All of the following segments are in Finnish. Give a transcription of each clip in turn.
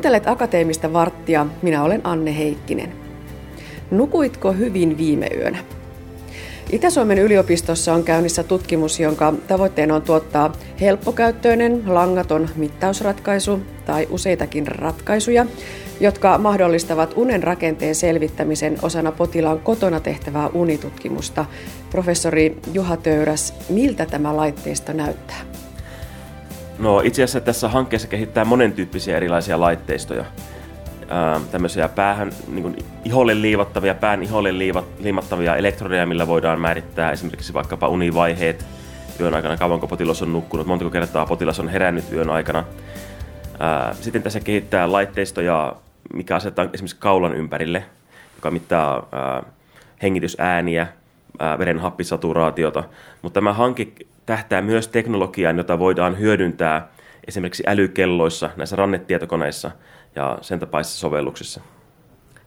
Kuuntelet Akateemista varttia, minä olen Anne Heikkinen. Nukuitko hyvin viime yönä? Itä-Suomen yliopistossa on käynnissä tutkimus, jonka tavoitteena on tuottaa helppokäyttöinen, langaton mittausratkaisu tai useitakin ratkaisuja, jotka mahdollistavat unen rakenteen selvittämisen osana potilaan kotona tehtävää unitutkimusta. Professori Juha Töyräs, miltä tämä laitteisto näyttää? No itse asiassa tässä hankkeessa kehittää monentyyppisiä erilaisia laitteistoja. Ää, tämmöisiä päähän niin kuin iholle liivattavia, pään iholle liivat, liimattavia elektrodeja, millä voidaan määrittää esimerkiksi vaikkapa univaiheet yön aikana, kauanko potilas on nukkunut, montako kertaa potilas on herännyt yön aikana. Ää, sitten tässä kehittää laitteistoja, mikä asetetaan esimerkiksi kaulan ympärille, joka mittaa ää, hengitysääniä, ää, veren happisaturaatiota. Mutta tämä hanke tähtää myös teknologiaan, jota voidaan hyödyntää esimerkiksi älykelloissa, näissä rannetietokoneissa ja sen tapaisissa sovelluksissa.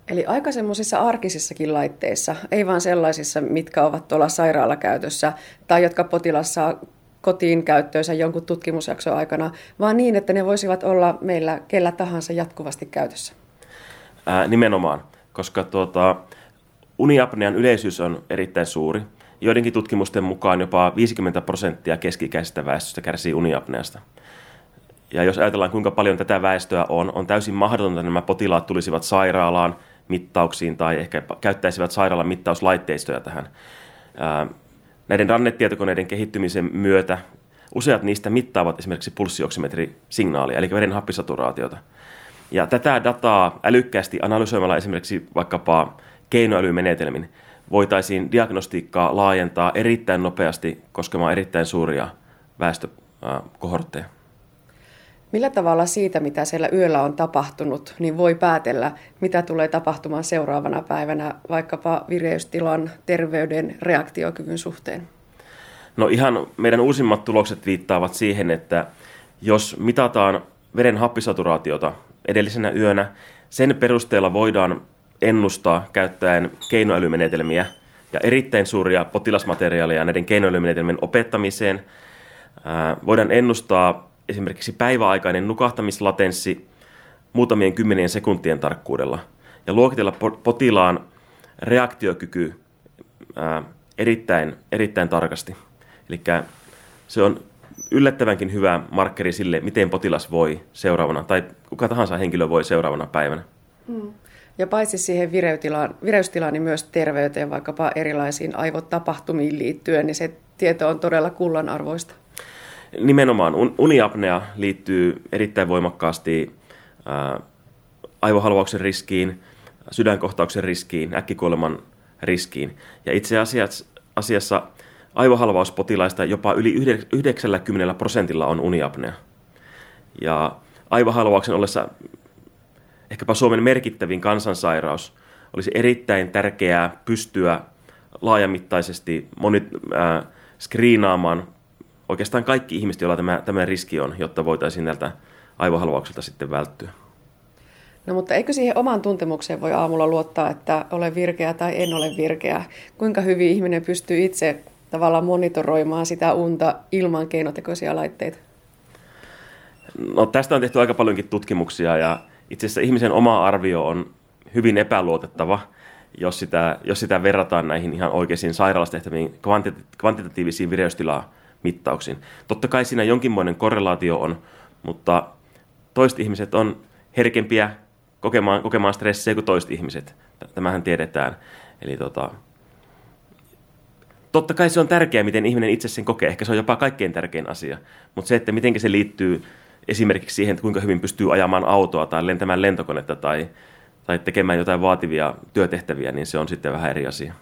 Eli aika semmoisissa arkisissakin laitteissa, ei vaan sellaisissa, mitkä ovat tuolla sairaalakäytössä tai jotka potilas saa kotiin käyttöönsä jonkun tutkimusjakson aikana, vaan niin, että ne voisivat olla meillä kellä tahansa jatkuvasti käytössä. Ää, nimenomaan, koska tuota, uniapnean yleisyys on erittäin suuri. Joidenkin tutkimusten mukaan jopa 50 prosenttia keski-ikäisestä väestöstä kärsii uniapneasta. Ja jos ajatellaan, kuinka paljon tätä väestöä on, on täysin mahdotonta, että nämä potilaat tulisivat sairaalaan mittauksiin tai ehkä käyttäisivät sairaalan mittauslaitteistoja tähän. Näiden rannetietokoneiden kehittymisen myötä useat niistä mittaavat esimerkiksi pulssioksimetrisignaalia, eli veren happisaturaatiota. Ja tätä dataa älykkäästi analysoimalla esimerkiksi vaikkapa keinoälymenetelmin voitaisiin diagnostiikkaa laajentaa erittäin nopeasti koskemaan erittäin suuria väestökohortteja. Millä tavalla siitä, mitä siellä yöllä on tapahtunut, niin voi päätellä, mitä tulee tapahtumaan seuraavana päivänä vaikkapa vireystilan, terveyden, reaktiokyvyn suhteen? No ihan meidän uusimmat tulokset viittaavat siihen, että jos mitataan veren happisaturaatiota edellisenä yönä, sen perusteella voidaan ennustaa käyttäen keinoälymenetelmiä ja erittäin suuria potilasmateriaaleja näiden keinoälymenetelmien opettamiseen. Voidaan ennustaa esimerkiksi päiväaikainen nukahtamislatenssi muutamien kymmenien sekuntien tarkkuudella ja luokitella potilaan reaktiokyky erittäin, erittäin tarkasti. Eli se on yllättävänkin hyvä markkeri sille, miten potilas voi seuraavana, tai kuka tahansa henkilö voi seuraavana päivänä. Mm. Ja paitsi siihen vireystilaan, vireystilaan, niin myös terveyteen, vaikkapa erilaisiin aivotapahtumiin liittyen, niin se tieto on todella kullanarvoista. Nimenomaan uniapnea liittyy erittäin voimakkaasti ää, aivohalvauksen riskiin, sydänkohtauksen riskiin, äkkikuoleman riskiin. Ja itse asiassa, asiassa aivohalvauspotilaista jopa yli 90 prosentilla on uniapnea. Ja aivohalvauksen ollessa ehkäpä Suomen merkittävin kansansairaus, olisi erittäin tärkeää pystyä laajamittaisesti moni, äh, skriinaamaan oikeastaan kaikki ihmiset, joilla tämä, tämä riski on, jotta voitaisiin näiltä aivohalvauksilta sitten välttyä. No mutta eikö siihen omaan tuntemukseen voi aamulla luottaa, että olen virkeä tai en ole virkeä? Kuinka hyvin ihminen pystyy itse tavallaan monitoroimaan sitä unta ilman keinotekoisia laitteita? No tästä on tehty aika paljonkin tutkimuksia ja itse asiassa ihmisen oma arvio on hyvin epäluotettava, jos sitä, jos sitä verrataan näihin ihan oikeisiin sairaalassa tehtäviin kvantitatiivisiin vireystilammittauksiin. Totta kai siinä jonkinmoinen korrelaatio on, mutta toiset ihmiset on herkempiä kokemaan, kokemaan stressiä kuin toiset ihmiset. Tämähän tiedetään. Eli tota, totta kai se on tärkeää, miten ihminen itse sen kokee. Ehkä se on jopa kaikkein tärkein asia. Mutta se, että miten se liittyy esimerkiksi siihen, että kuinka hyvin pystyy ajamaan autoa tai lentämään lentokonetta tai, tai tekemään jotain vaativia työtehtäviä, niin se on sitten vähän eri asia.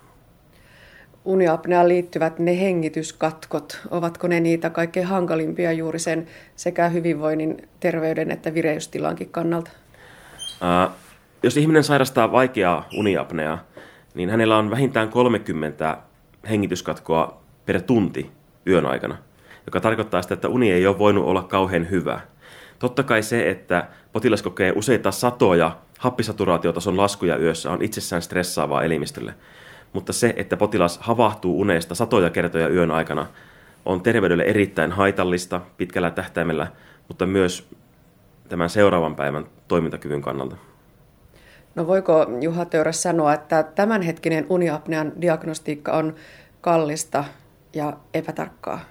Uniapneaan liittyvät ne hengityskatkot, ovatko ne niitä kaikkein hankalimpia juuri sen sekä hyvinvoinnin, terveyden että vireystilankin kannalta? Uh, jos ihminen sairastaa vaikeaa uniapneaa, niin hänellä on vähintään 30 hengityskatkoa per tunti yön aikana, joka tarkoittaa sitä, että uni ei ole voinut olla kauhean hyvä. Totta kai se, että potilas kokee useita satoja happisaturaatiotason laskuja yössä on itsessään stressaavaa elimistölle. Mutta se, että potilas havahtuu unesta satoja kertoja yön aikana, on terveydelle erittäin haitallista pitkällä tähtäimellä, mutta myös tämän seuraavan päivän toimintakyvyn kannalta. No voiko Juha Töyräs sanoa, että tämänhetkinen uniapnean diagnostiikka on kallista ja epätarkkaa?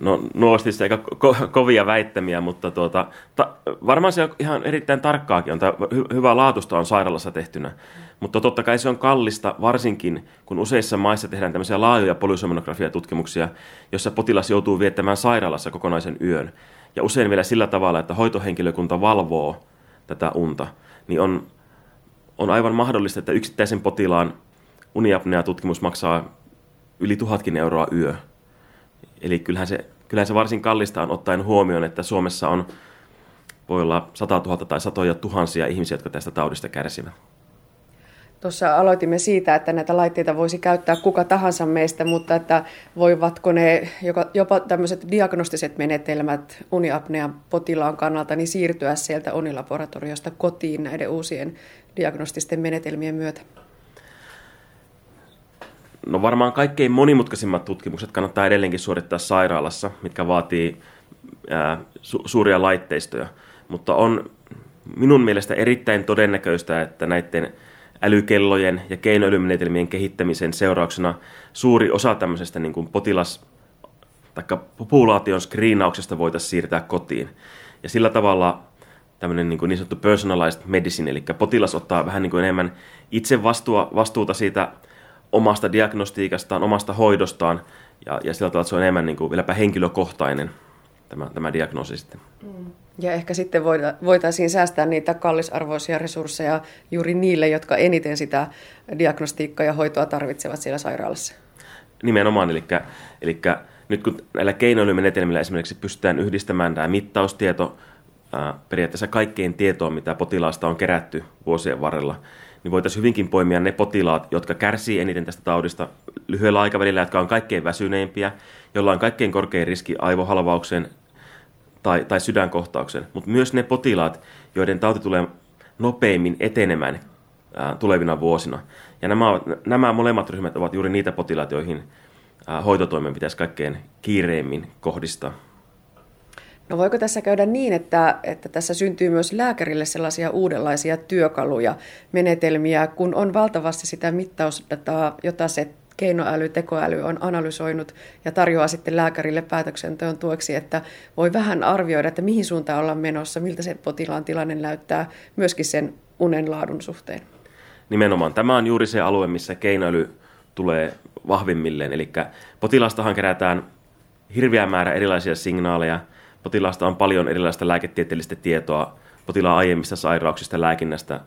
No nuostissa aika ko- kovia väittämiä, mutta tuota, ta- varmaan se on ihan erittäin tarkkaakin. On hy- hyvää laatusta on sairaalassa tehtynä. Mutta totta kai se on kallista, varsinkin kun useissa maissa tehdään tämmöisiä laajoja polysomnografiatutkimuksia, jossa potilas joutuu viettämään sairaalassa kokonaisen yön. Ja usein vielä sillä tavalla, että hoitohenkilökunta valvoo tätä unta. Niin on, on aivan mahdollista, että yksittäisen potilaan uniapnea-tutkimus maksaa yli tuhatkin euroa yö. Eli kyllähän se, kyllähän se varsin kallista on ottaen huomioon, että Suomessa on, voi olla 100 000 tai satoja tuhansia ihmisiä, jotka tästä taudista kärsivät. Tuossa aloitimme siitä, että näitä laitteita voisi käyttää kuka tahansa meistä, mutta että voivatko ne jopa tämmöiset diagnostiset menetelmät uniapnean potilaan kannalta niin siirtyä sieltä unilaboratoriosta kotiin näiden uusien diagnostisten menetelmien myötä? No varmaan kaikkein monimutkaisimmat tutkimukset kannattaa edelleenkin suorittaa sairaalassa, mitkä vaatii ää, su- suuria laitteistoja. Mutta on minun mielestä erittäin todennäköistä, että näiden älykellojen ja keinoälymenetelmien kehittämisen seurauksena suuri osa tämmöisestä niin kuin potilas- tai populaation screenauksesta voitaisiin siirtää kotiin. Ja sillä tavalla tämmöinen niin, kuin niin sanottu personalized medicine, eli potilas ottaa vähän niin kuin enemmän itse vastuuta siitä omasta diagnostiikastaan, omasta hoidostaan, ja, ja sillä tavalla se on enemmän niin kuin vieläpä henkilökohtainen tämä, tämä diagnoosi sitten. Mm. Ja ehkä sitten voitaisiin säästää niitä kallisarvoisia resursseja juuri niille, jotka eniten sitä diagnostiikkaa ja hoitoa tarvitsevat siellä sairaalassa. Nimenomaan, eli, eli nyt kun näillä keinoälymenetelmillä esimerkiksi pystytään yhdistämään tämä mittaustieto periaatteessa kaikkeen tietoon, mitä potilaasta on kerätty vuosien varrella, niin voitaisiin hyvinkin poimia ne potilaat, jotka kärsii eniten tästä taudista lyhyellä aikavälillä, jotka on kaikkein väsyneimpiä, joilla on kaikkein korkein riski aivohalvaukseen tai, tai sydänkohtaukseen, mutta myös ne potilaat, joiden tauti tulee nopeimmin etenemään ää, tulevina vuosina. Ja nämä, nämä molemmat ryhmät ovat juuri niitä potilaita, joihin ää, hoitotoimen pitäisi kaikkein kiireimmin kohdistaa. No voiko tässä käydä niin, että, että tässä syntyy myös lääkärille sellaisia uudenlaisia työkaluja, menetelmiä, kun on valtavasti sitä mittausdataa, jota se keinoäly, tekoäly on analysoinut ja tarjoaa sitten lääkärille päätöksenteon tueksi, että voi vähän arvioida, että mihin suuntaan ollaan menossa, miltä se potilaan tilanne näyttää myöskin sen unen laadun suhteen. Nimenomaan. Tämä on juuri se alue, missä keinoäly tulee vahvimmilleen. Eli potilastahan kerätään hirveä määrä erilaisia signaaleja. Potilaasta on paljon erilaista lääketieteellistä tietoa. Potilaan aiemmista sairauksista, lääkinnästä,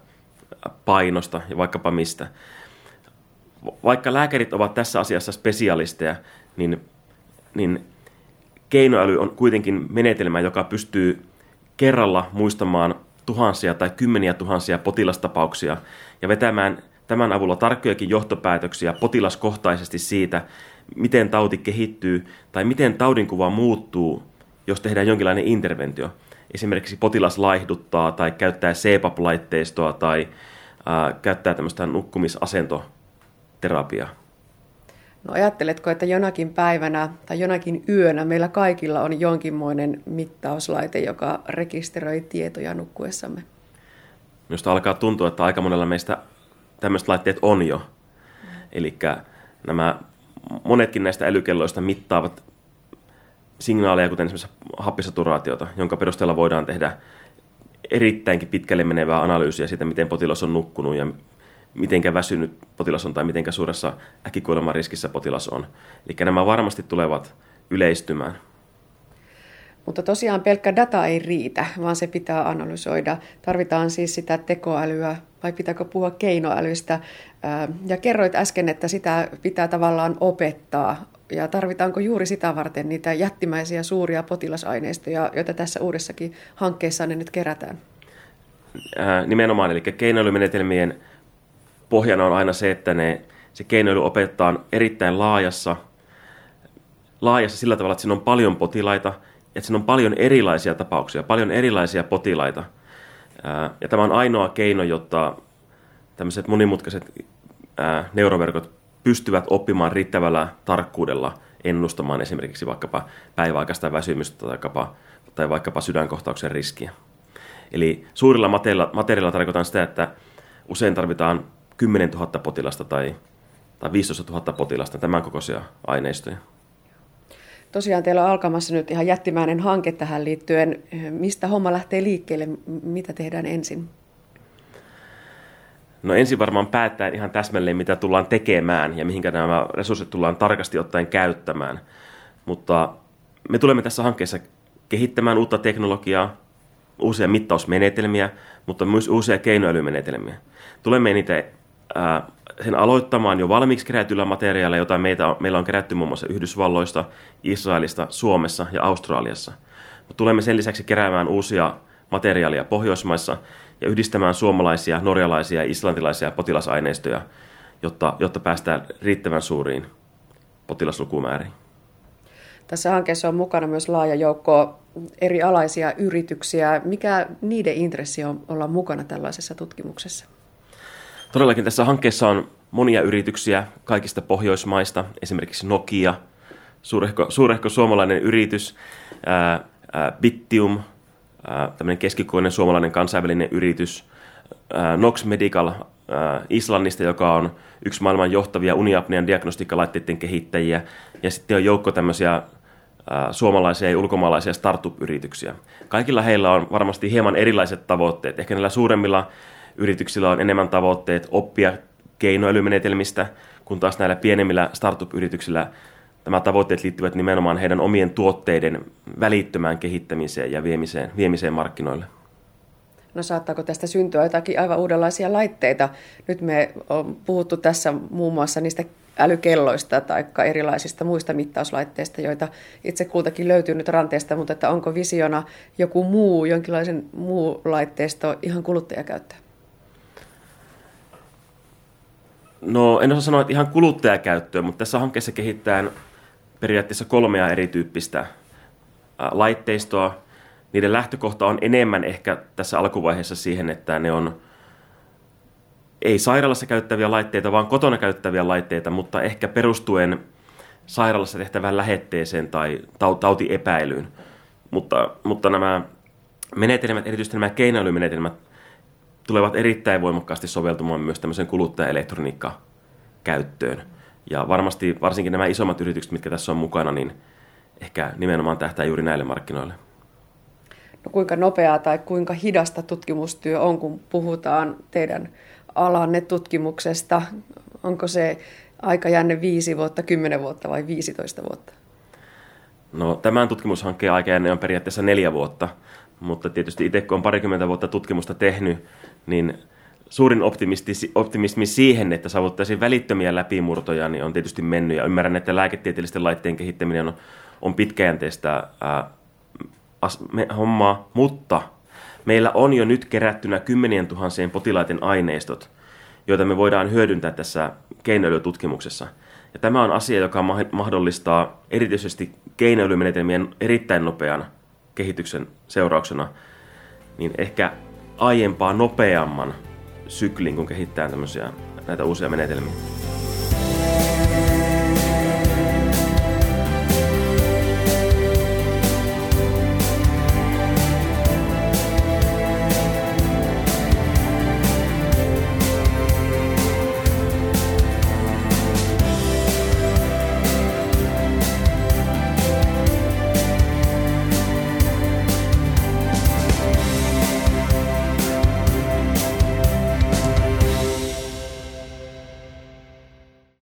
painosta ja vaikkapa mistä. Vaikka lääkärit ovat tässä asiassa spesialisteja, niin, niin keinoäly on kuitenkin menetelmä, joka pystyy kerralla muistamaan tuhansia tai kymmeniä tuhansia potilastapauksia ja vetämään tämän avulla tarkkojakin johtopäätöksiä potilaskohtaisesti siitä, miten tauti kehittyy tai miten taudinkuva muuttuu, jos tehdään jonkinlainen interventio. Esimerkiksi potilas laihduttaa tai käyttää CPAP-laitteistoa tai ää, käyttää tämmöistä nukkumisasento terapiaa? No ajatteletko, että jonakin päivänä tai jonakin yönä meillä kaikilla on jonkinmoinen mittauslaite, joka rekisteröi tietoja nukkuessamme? Minusta alkaa tuntua, että aika monella meistä tämmöiset laitteet on jo. Eli nämä monetkin näistä älykelloista mittaavat signaaleja, kuten esimerkiksi happisaturaatiota, jonka perusteella voidaan tehdä erittäinkin pitkälle menevää analyysiä siitä, miten potilas on nukkunut ja mitenkä väsynyt potilas on tai mitenkä suuressa äkkikuoleman riskissä potilas on. Eli nämä varmasti tulevat yleistymään. Mutta tosiaan pelkkä data ei riitä, vaan se pitää analysoida. Tarvitaan siis sitä tekoälyä, vai pitääkö puhua keinoälystä. Ja kerroit äsken, että sitä pitää tavallaan opettaa. Ja tarvitaanko juuri sitä varten niitä jättimäisiä suuria potilasaineistoja, joita tässä uudessakin hankkeessa ne nyt kerätään? nimenomaan, eli keinoälymenetelmien pohjana on aina se, että ne, se keinoilu opetetaan erittäin laajassa, laajassa sillä tavalla, että siinä on paljon potilaita, että siinä on paljon erilaisia tapauksia, paljon erilaisia potilaita. Ja tämä on ainoa keino, jotta tämmöiset monimutkaiset neuroverkot pystyvät oppimaan riittävällä tarkkuudella ennustamaan esimerkiksi vaikkapa päiväaikaista väsymystä tai vaikkapa tai vaikkapa sydänkohtauksen riskiä. Eli suurilla materiaalilla tarkoitan sitä, että usein tarvitaan 10 000 potilasta tai, tai 15 000 potilasta, tämän kokoisia aineistoja. Tosiaan teillä on alkamassa nyt ihan jättimäinen hanke tähän liittyen. Mistä homma lähtee liikkeelle? Mitä tehdään ensin? No ensin varmaan päättää ihan täsmälleen, mitä tullaan tekemään ja mihinkä nämä resurssit tullaan tarkasti ottaen käyttämään. Mutta me tulemme tässä hankkeessa kehittämään uutta teknologiaa, uusia mittausmenetelmiä, mutta myös uusia keinoälymenetelmiä. Tulemme niitä ää, sen aloittamaan jo valmiiksi kerätyllä materiaalilla, jota meitä, meillä on kerätty muun muassa Yhdysvalloista, Israelista, Suomessa ja Australiassa. Mutta tulemme sen lisäksi keräämään uusia materiaalia Pohjoismaissa ja yhdistämään suomalaisia, norjalaisia ja islantilaisia potilasaineistoja, jotta, jotta päästään riittävän suuriin potilaslukumääriin. Tässä hankkeessa on mukana myös laaja joukko eri alaisia yrityksiä. Mikä niiden intressi on olla mukana tällaisessa tutkimuksessa? Todellakin tässä hankkeessa on monia yrityksiä kaikista Pohjoismaista, esimerkiksi Nokia, suurehko, suurehko suomalainen yritys, ää, ää, Bittium, tämmöinen keskikoinen suomalainen kansainvälinen yritys, Nox Medical Islannista, joka on yksi maailman johtavia uniapnean diagnostiikkalaitteiden kehittäjiä, ja sitten on joukko tämmöisiä suomalaisia ja ulkomaalaisia startup-yrityksiä. Kaikilla heillä on varmasti hieman erilaiset tavoitteet. Ehkä näillä suuremmilla yrityksillä on enemmän tavoitteet oppia keinoälymenetelmistä, kun taas näillä pienemmillä startup-yrityksillä tämä tavoitteet liittyvät nimenomaan heidän omien tuotteiden välittömään kehittämiseen ja viemiseen, viemiseen markkinoille. No saattaako tästä syntyä jotakin aivan uudenlaisia laitteita? Nyt me on puhuttu tässä muun muassa niistä älykelloista tai erilaisista muista mittauslaitteista, joita itse kultakin löytyy nyt ranteesta, mutta että onko visiona joku muu, jonkinlaisen muu laitteisto ihan kuluttajakäyttöön? No en osaa sanoa, että ihan kuluttajakäyttöön, mutta tässä hankkeessa kehittää periaatteessa kolmea erityyppistä laitteistoa. Niiden lähtökohta on enemmän ehkä tässä alkuvaiheessa siihen, että ne on ei sairaalassa käyttäviä laitteita, vaan kotona käyttäviä laitteita, mutta ehkä perustuen sairaalassa tehtävään lähetteeseen tai tautiepäilyyn. Mutta, mutta nämä menetelmät, erityisesti nämä keinoälymenetelmät, tulevat erittäin voimakkaasti soveltumaan myös tämmöisen kuluttajaelektroniikka-käyttöön. Ja varmasti varsinkin nämä isommat yritykset, mitkä tässä on mukana, niin ehkä nimenomaan tähtää juuri näille markkinoille. No kuinka nopeaa tai kuinka hidasta tutkimustyö on, kun puhutaan teidän alanne tutkimuksesta? Onko se aikajänne 5 vuotta, 10 vuotta vai 15 vuotta? No tämän tutkimushankkeen aikajänne on periaatteessa neljä vuotta, mutta tietysti itse kun on parikymmentä vuotta tutkimusta tehnyt, niin suurin optimismi siihen, että saavuttaisiin välittömiä läpimurtoja, niin on tietysti mennyt. Ja ymmärrän, että lääketieteellisten laitteen kehittäminen on, on pitkäjänteistä ää, hommaa, mutta meillä on jo nyt kerättynä kymmenien tuhansien potilaiden aineistot, joita me voidaan hyödyntää tässä keinoälytutkimuksessa. Ja tämä on asia, joka mahdollistaa erityisesti keinoälymenetelmien erittäin nopean kehityksen seurauksena, niin ehkä aiempaa nopeamman syklin, kun kehittää tämmöisiä näitä uusia menetelmiä.